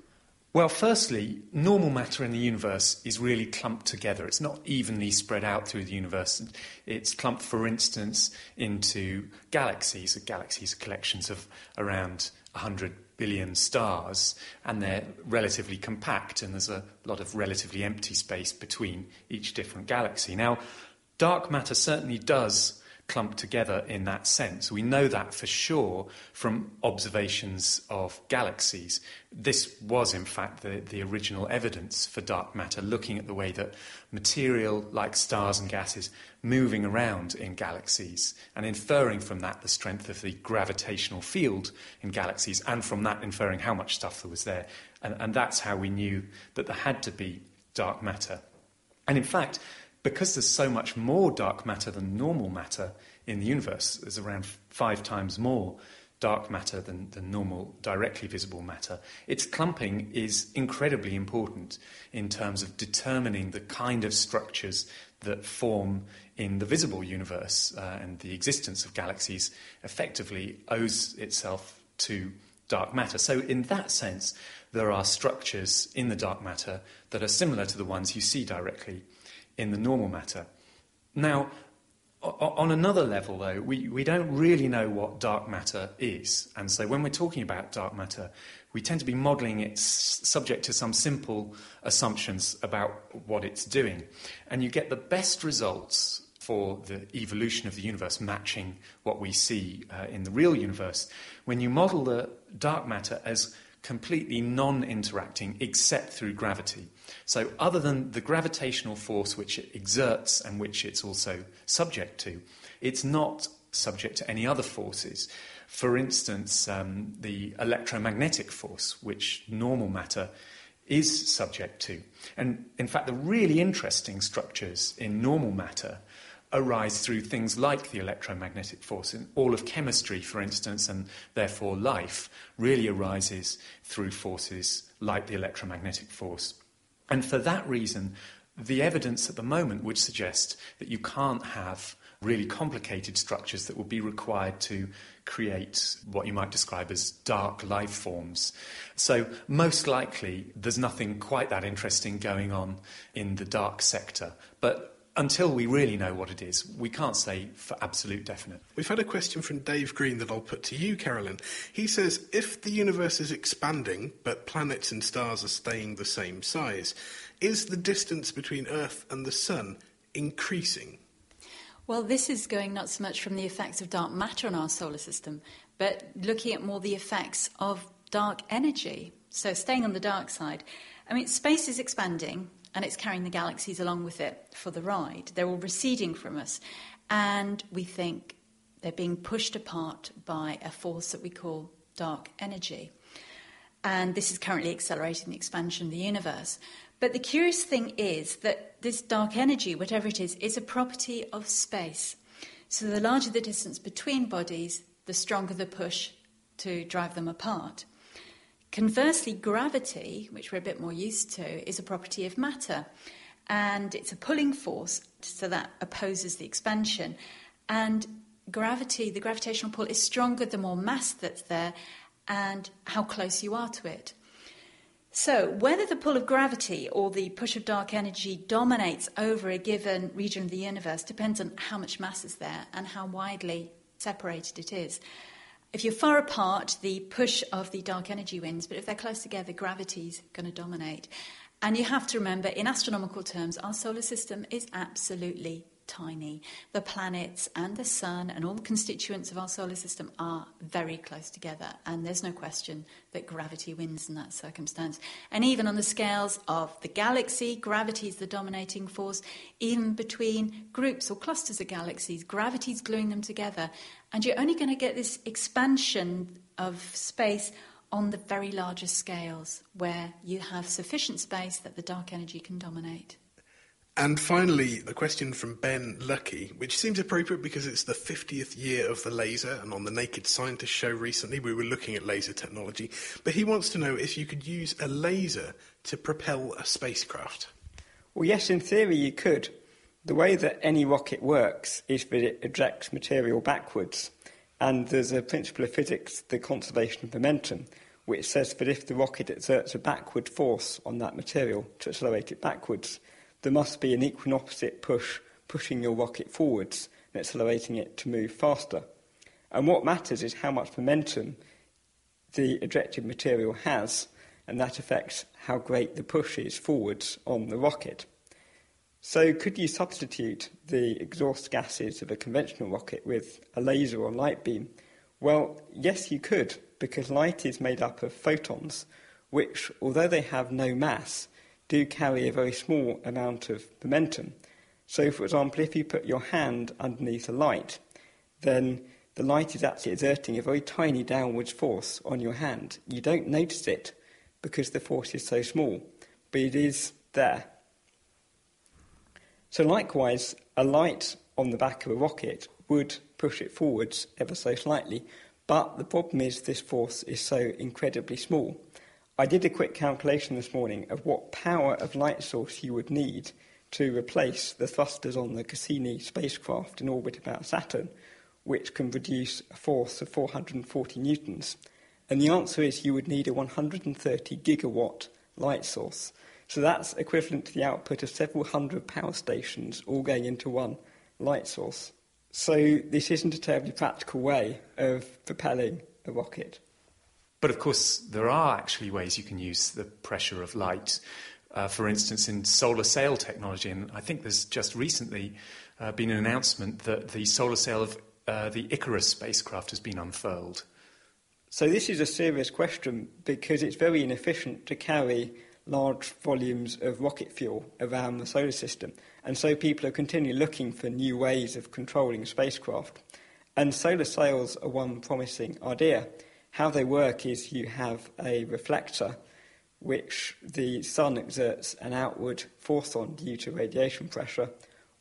I: Well, firstly, normal matter in the universe is really clumped together. It's not evenly spread out through the universe. It's clumped, for instance, into galaxies. Galaxies are collections of around 100 billion stars, and they're relatively compact, and there's a lot of relatively empty space between each different galaxy. Now, dark matter certainly does clump together in that sense. We know that for sure from observations of galaxies. This was, in fact, the, the original evidence for dark matter, looking at the way that material like stars and gases moving around in galaxies and inferring from that the strength of the gravitational field in galaxies, and from that inferring how much stuff there was there. And, and that's how we knew that there had to be dark matter. And in fact, because there's so much more dark matter than normal matter in the universe, there's around five times more dark matter than, than normal directly visible matter, its clumping is incredibly important in terms of determining the kind of structures that form in the visible universe, uh, and the existence of galaxies effectively owes itself to dark matter. So, in that sense, there are structures in the dark matter that are similar to the ones you see directly in the normal matter. Now, on another level, though, we, we don't really know what dark matter is. And so when we're talking about dark matter, we tend to be modeling it subject to some simple assumptions about what it's doing. And you get the best results for the evolution of the universe matching what we see uh, in the real universe when you model the dark matter as completely non interacting except through gravity. So, other than the gravitational force which it exerts and which it's also subject to, it's not subject to any other forces. For instance, um, the electromagnetic force, which normal matter is subject to. And in fact, the really interesting structures in normal matter arise through things like the electromagnetic force. And all of chemistry, for instance, and therefore life, really arises through forces like the electromagnetic force. And for that reason, the evidence at the moment would suggest that you can't have really complicated structures that would be required to create what you might describe as dark life forms. So, most likely, there's nothing quite that interesting going on in the dark sector. But until we really know what it is, we can't say for absolute definite.
C: We've had a question from Dave Green that I'll put to you, Carolyn. He says if the universe is expanding, but planets and stars are staying the same size, is the distance between Earth and the Sun increasing?
J: Well, this is going not so much from the effects of dark matter on our solar system, but looking at more the effects of dark energy. So, staying on the dark side, I mean, space is expanding, and it's carrying the galaxies along with it for the ride. They're all receding from us, and we think they're being pushed apart by a force that we call dark energy. And this is currently accelerating the expansion of the universe. But the curious thing is that this dark energy, whatever it is, is a property of space. So the larger the distance between bodies, the stronger the push to drive them apart. Conversely, gravity, which we're a bit more used to, is a property of matter. And it's a pulling force, so that opposes the expansion. And gravity, the gravitational pull, is stronger the more mass that's there and how close you are to it. So, whether the pull of gravity or the push of dark energy dominates over a given region of the universe depends on how much mass is there and how widely separated it is. If you're far apart, the push of the dark energy wins, but if they're close together, gravity's going to dominate. And you have to remember, in astronomical terms, our solar system is absolutely tiny. The planets and the sun and all the constituents of our solar system are very close together, and there's no question that gravity wins in that circumstance. And even on the scales of the galaxy, gravity is the dominating force. Even between groups or clusters of galaxies, gravity is gluing them together. And you're only going to get this expansion of space on the very largest scales where you have sufficient space that the dark energy can dominate.
C: And finally, a question from Ben Lucky, which seems appropriate because it's the 50th year of the laser, and on the Naked Scientist show recently we were looking at laser technology. But he wants to know if you could use a laser to propel a spacecraft.
K: Well, yes, in theory you could. The way that any rocket works is that it ejects material backwards, and there's a principle of physics, the conservation of momentum, which says that if the rocket exerts a backward force on that material to accelerate it backwards, there must be an equal and opposite push pushing your rocket forwards and accelerating it to move faster. And what matters is how much momentum the ejected material has, and that affects how great the push is forwards on the rocket. So, could you substitute the exhaust gases of a conventional rocket with a laser or light beam? Well, yes, you could, because light is made up of photons, which, although they have no mass, do carry a very small amount of momentum. So, for example, if you put your hand underneath a light, then the light is actually exerting a very tiny downwards force on your hand. You don't notice it because the force is so small, but it is there. So, likewise, a light on the back of a rocket would push it forwards ever so slightly, But the problem is this force is so incredibly small. I did a quick calculation this morning of what power of light source you would need to replace the thrusters on the Cassini spacecraft in orbit about Saturn, which can produce a force of 440 newtons. And the answer is you would need a 130 gigawatt light source. So that's equivalent to the output of several hundred power stations all going into one light source. So this isn't a terribly practical way of propelling a rocket.
I: But of course, there are actually ways you can use the pressure of light. Uh, for instance, in solar sail technology, and I think there's just recently uh, been an announcement that the solar sail of uh, the IKAROS spacecraft has been unfurled.
K: So this is a serious question because it's very inefficient to carry large volumes of rocket fuel around the solar system. And so people are continually looking for new ways of controlling spacecraft. And solar sails are one promising idea. How they work is you have a reflector which the sun exerts an outward force on due to radiation pressure.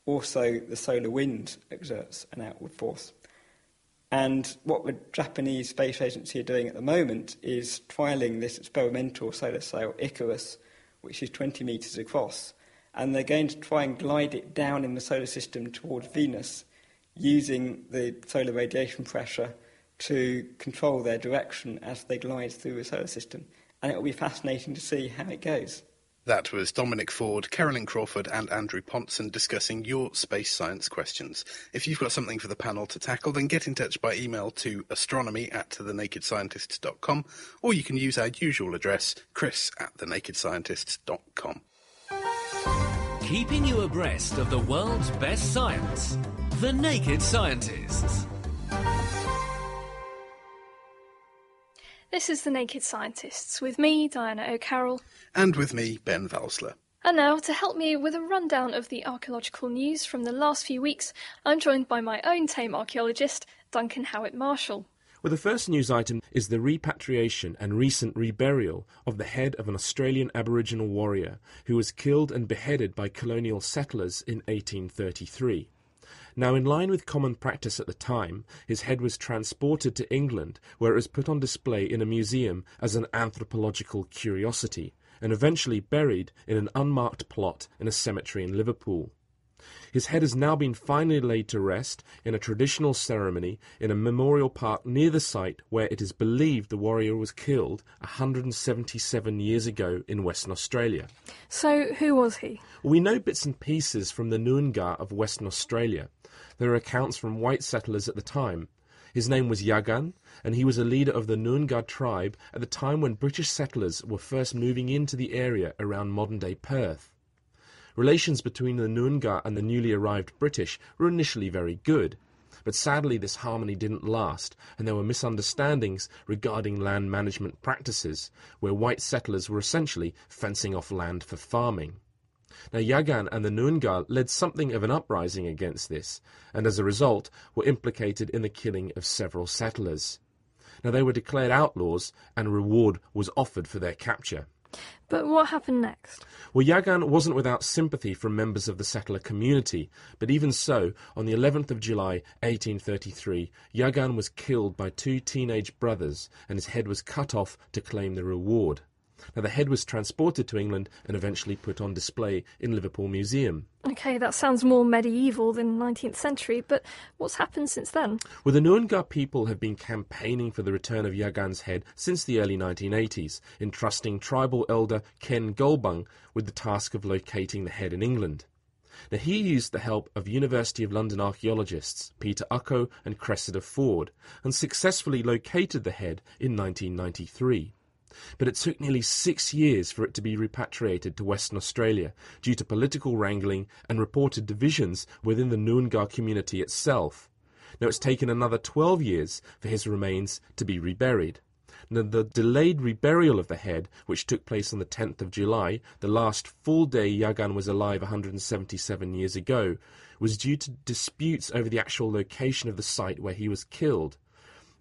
K: Also, the solar wind exerts an outward force. And what the Japanese Space Agency are doing at the moment is trialling this experimental solar sail IKAROS, which is 20 metres across. And they're going to try and glide it down in the solar system towards Venus using the solar radiation pressure to control their direction as they glide through the solar system. And it will be fascinating to see how it goes.
C: That was Dominic Ford, Carolyn Crawford, and Andrew Pontzen discussing your space science questions. If you've got something for the panel to tackle, then get in touch by email to astronomy at thenakedscientists.com, or you can use our usual address, chris at thenakedscientists.com.
A: Keeping you abreast of the world's best science. The Naked Scientists.
B: This is The Naked Scientists with me, Diana O'Carroll.
C: And with me, Ben Valsler.
B: And now, to help me with a rundown of the archaeological news from the last few weeks, I'm joined by my own tame archaeologist, Duncan Howitt Marshall.
F: Well, the first news item is the repatriation and recent reburial of the head of an Australian Aboriginal warrior who was killed and beheaded by colonial settlers in 1833. Now, in line with common practice at the time, his head was transported to England, where it was put on display in a museum as an anthropological curiosity, and eventually buried in an unmarked plot in a cemetery in Liverpool. His head has now been finally laid to rest in a traditional ceremony in a memorial park near the site where it is believed the warrior was killed 177 years ago in Western Australia.
B: So, who was he?
F: We know bits and pieces from the Noongar of Western Australia. There are accounts from white settlers at the time. His name was Yagan, and he was a leader of the Noongar tribe at the time when British settlers were first moving into the area around modern day Perth. Relations between the Noongar and the newly arrived British were initially very good, but sadly this harmony didn't last, and there were misunderstandings regarding land management practices, where white settlers were essentially fencing off land for farming. Now Yagan and the Noongar led something of an uprising against this, and as a result were implicated in the killing of several settlers. Now they were declared outlaws, and a reward was offered for their capture.
B: But what happened next?
F: Well, Yagan wasn't without sympathy from members of the settler community, but even so, on the 11th of July 1833, Yagan was killed by two teenage brothers, and his head was cut off to claim the reward. Now, the head was transported to England and eventually put on display in Liverpool Museum.
B: Okay, that sounds more medieval than 19th century, but what's happened since then?
F: Well, the Noongar people have been campaigning for the return of Yagan's head since the early 1980s, entrusting tribal elder Ken Colbung with the task of locating the head in England. Now, he used the help of University of London archaeologists Peter Ucko and Cressida Fforde and successfully located the head in 1993 but it took nearly six years for it to be repatriated to Western Australia due to political wrangling and reported divisions within the Noongar community itself. Now it's taken another 12 years for his remains to be reburied. Now, the delayed reburial of the head, which took place on the 10th of July, the last full day Yagan was alive 177 years ago, was due to disputes over the actual location of the site where he was killed.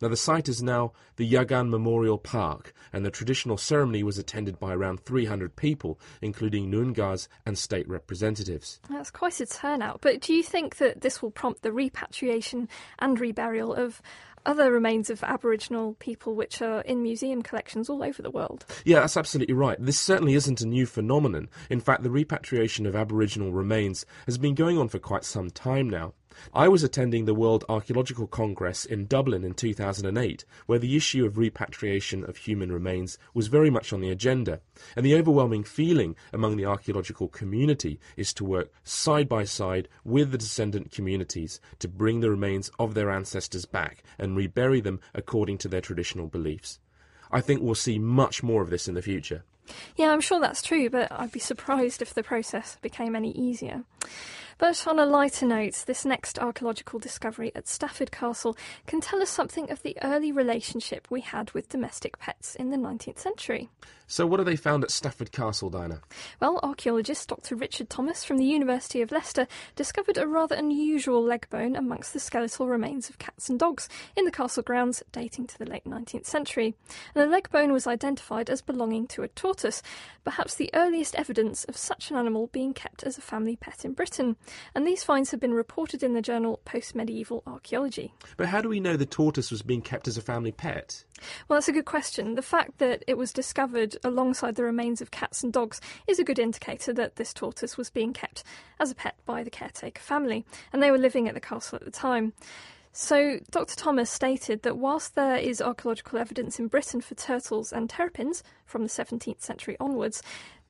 F: Now, the site is now the Yagan Memorial Park, and the traditional ceremony was attended by around 300 people, including Noongars and state representatives.
B: That's quite a turnout. But do you think that this will prompt the repatriation and reburial of other remains of Aboriginal people which are in museum collections all over the world?
F: Yeah, that's absolutely right. This certainly isn't a new phenomenon. In fact, the repatriation of Aboriginal remains has been going on for quite some time now. I was attending the World Archaeological Congress in Dublin in 2008, where the issue of repatriation of human remains was very much on the agenda, and the overwhelming feeling among the archaeological community is to work side by side with the descendant communities to bring the remains of their ancestors back and rebury them according to their traditional beliefs. I think we'll see much more of this in the future.
B: Yeah, I'm sure that's true, but I'd be surprised if the process became any easier. But on a lighter note, this next archaeological discovery at Stafford Castle can tell us something of the early relationship we had with domestic pets in the 19th century.
F: So, what have they found at Stafford Castle, Dinah?
B: Well, archaeologist Dr. Richard Thomas from the University of Leicester discovered a rather unusual leg bone amongst the skeletal remains of cats and dogs in the castle grounds dating to the late 19th century. And the leg bone was identified as belonging to a tortoise, perhaps the earliest evidence of such an animal being kept as a family pet in Britain. And these finds have been reported in the journal Post Medieval Archaeology.
F: But how do we know the tortoise was being kept as a family pet?
B: Well, that's a good question. The fact that it was discovered alongside the remains of cats and dogs is a good indicator that this tortoise was being kept as a pet by the caretaker family, and they were living at the castle at the time. So, Dr. Thomas stated that whilst there is archaeological evidence in Britain for turtles and terrapins from the 17th century onwards,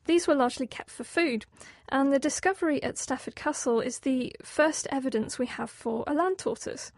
B: these were largely kept for food, and the discovery at Stafford Castle is the first evidence we have for a land tortoise.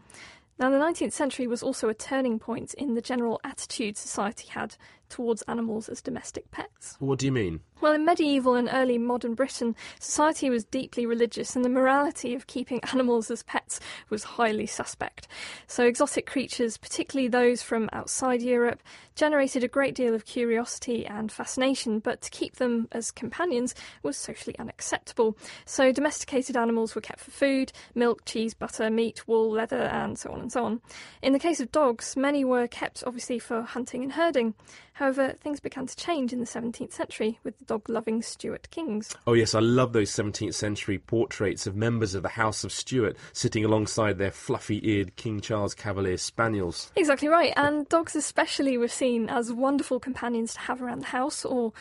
B: Now, the 19th century was also a turning point in the general attitude society had towards animals as domestic pets.
F: What do you mean?
B: Well, in medieval and early modern Britain, society was deeply religious, and the morality of keeping [laughs] animals as pets was highly suspect. So, exotic creatures, particularly those from outside Europe, generated a great deal of curiosity and fascination, but to keep them as companions was socially unacceptable. So, domesticated animals were kept for food milk, cheese, butter, meat, wool, leather, and so on and so on. In the case of dogs, many were kept obviously for hunting and herding. However, things began to change in the 17th century with the dog loving Stuart kings.
F: Oh, yes, I love those 17th century portraits of members of the House of Stuart sitting alongside their fluffy eared King Charles Cavalier spaniels.
B: Exactly right, and dogs especially were seen as wonderful companions to have around the house or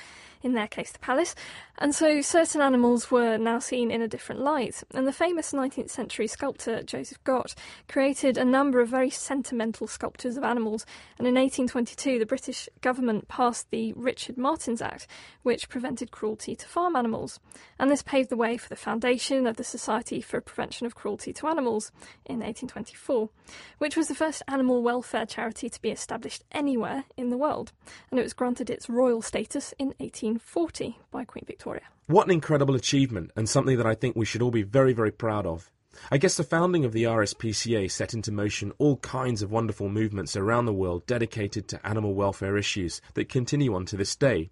B: in their case the palace, and so certain animals were now seen in a different light. And the famous 19th century sculptor Joseph Gott created a number of very sentimental sculptures of animals, and in 1822 the British government passed the Richard Martins Act, which prevented cruelty to farm animals. And this paved the way for the foundation of the Society for Prevention of Cruelty to Animals in 1824, which was the first animal welfare charity to be established anywhere in the world, and it was granted its royal status in 1840 by Queen Victoria.
F: What an incredible achievement, and something that I think we should all be very, very proud of. I guess the founding of the RSPCA set into motion all kinds of wonderful movements around the world dedicated to animal welfare issues that continue on to this day.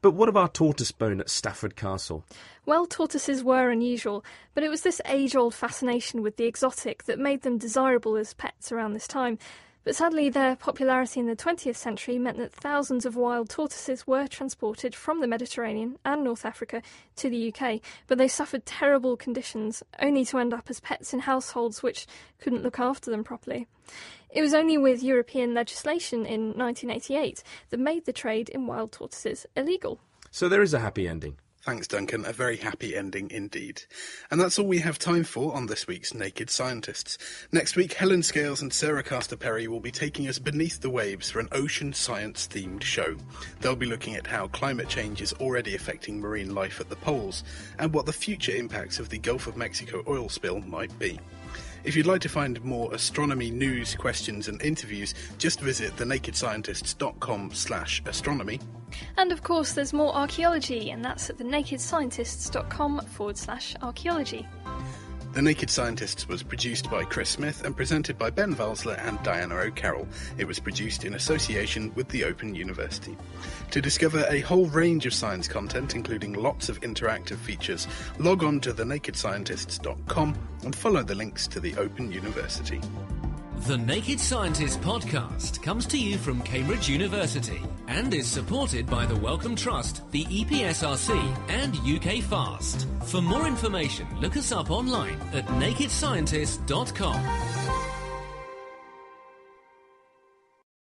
F: But what of our tortoise bone at Stafford Castle?
B: Well, tortoises were unusual, but it was this age old fascination with the exotic that made them desirable as pets around this time. But sadly, their popularity in the 20th century meant that thousands of wild tortoises were transported from the Mediterranean and North Africa to the UK, but they suffered terrible conditions, only to end up as pets in households which couldn't look after them properly. It was only with European legislation in 1988 that made the trade in wild tortoises illegal.
F: So there is a happy ending.
C: Thanks, Duncan. A very happy ending indeed. And that's all we have time for on this week's Naked Scientists. Next week, Helen Scales and Sarah Castor Perry will be taking us beneath the waves for an ocean science themed show. They'll be looking at how climate change is already affecting marine life at the poles and what the future impacts of the Gulf of Mexico oil spill might be. If you'd like to find more astronomy news, questions and interviews, just visit thenakedscientists.com slash astronomy.
B: And of course, there's more archaeology, and that's at thenakedscientists.com forward slash archaeology.
C: The Naked Scientists was produced by Chris Smith and presented by Ben Valsler and Diana O'Carroll. It was produced in association with the Open University. To discover a whole range of science content, including lots of interactive features, log on to thenakedscientists.com and follow the links to the Open University.
A: The Naked Scientist podcast comes to you from Cambridge University and is supported by the Wellcome Trust, the EPSRC, and UK Fast. For more information, look us up online at nakedscientist.com.